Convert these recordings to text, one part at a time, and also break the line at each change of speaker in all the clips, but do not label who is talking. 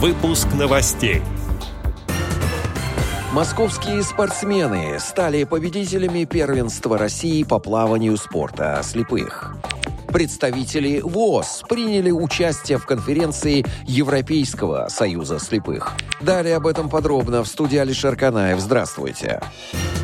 Выпуск новостей.
Московские спортсмены стали победителями первенства России по плаванию спорта слепых. Представители ВОЗ приняли участие в конференции Европейского союза слепых. Далее об этом подробно в студии Алишер Канаев. Здравствуйте. Здравствуйте.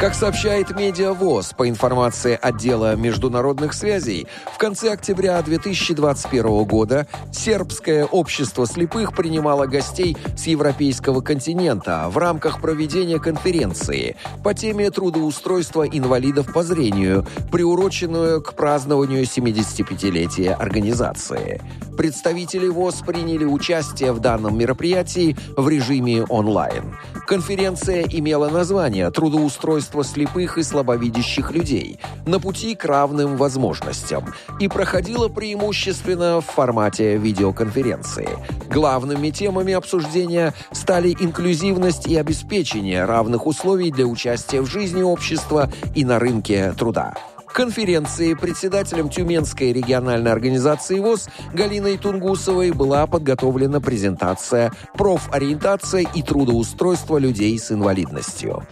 Как сообщает Медиавоз по информации отдела международных связей, в конце октября 2021 года сербское общество слепых принимало гостей с европейского континента в рамках проведения конференции по теме трудоустройства инвалидов по зрению, приуроченную к празднованию 75-летия организации. Представители ВОЗ приняли участие в данном мероприятии в режиме онлайн. Конференция имела название «Трудоустройство слепых и слабовидящих людей. На пути к равным возможностям» и проходила преимущественно в формате видеоконференции. Главными темами обсуждения стали инклюзивность и обеспечение равных условий для участия в жизни общества и на рынке труда конференции председателем Тюменской региональной организации ВОЗ Галиной Тунгусовой была подготовлена презентация «Профориентация и трудоустройство людей с инвалидностью».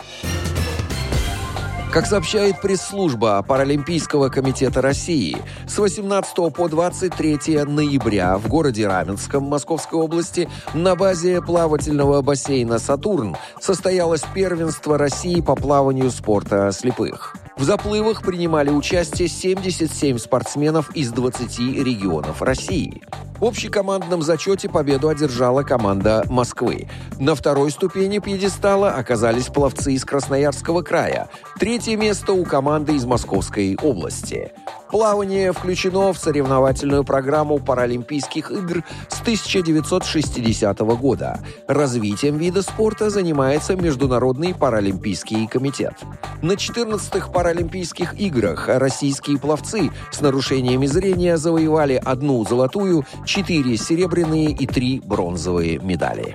Как сообщает пресс-служба Паралимпийского комитета России, с 18 по 23 ноября в городе Раменском Московской области на базе плавательного бассейна «Сатурн» состоялось первенство России по плаванию спорта слепых. В заплывах принимали участие 77 спортсменов из 20 регионов России. В общекомандном зачете победу одержала команда Москвы. На второй ступени пьедестала оказались пловцы из Красноярского края. Третье место у команды из Московской области. Плавание включено в соревновательную программу Паралимпийских игр с 1960 года. Развитием вида спорта занимается Международный паралимпийский комитет. На 14-х Паралимпийских играх российские пловцы с нарушениями зрения завоевали одну золотую, четыре серебряные и три бронзовые медали.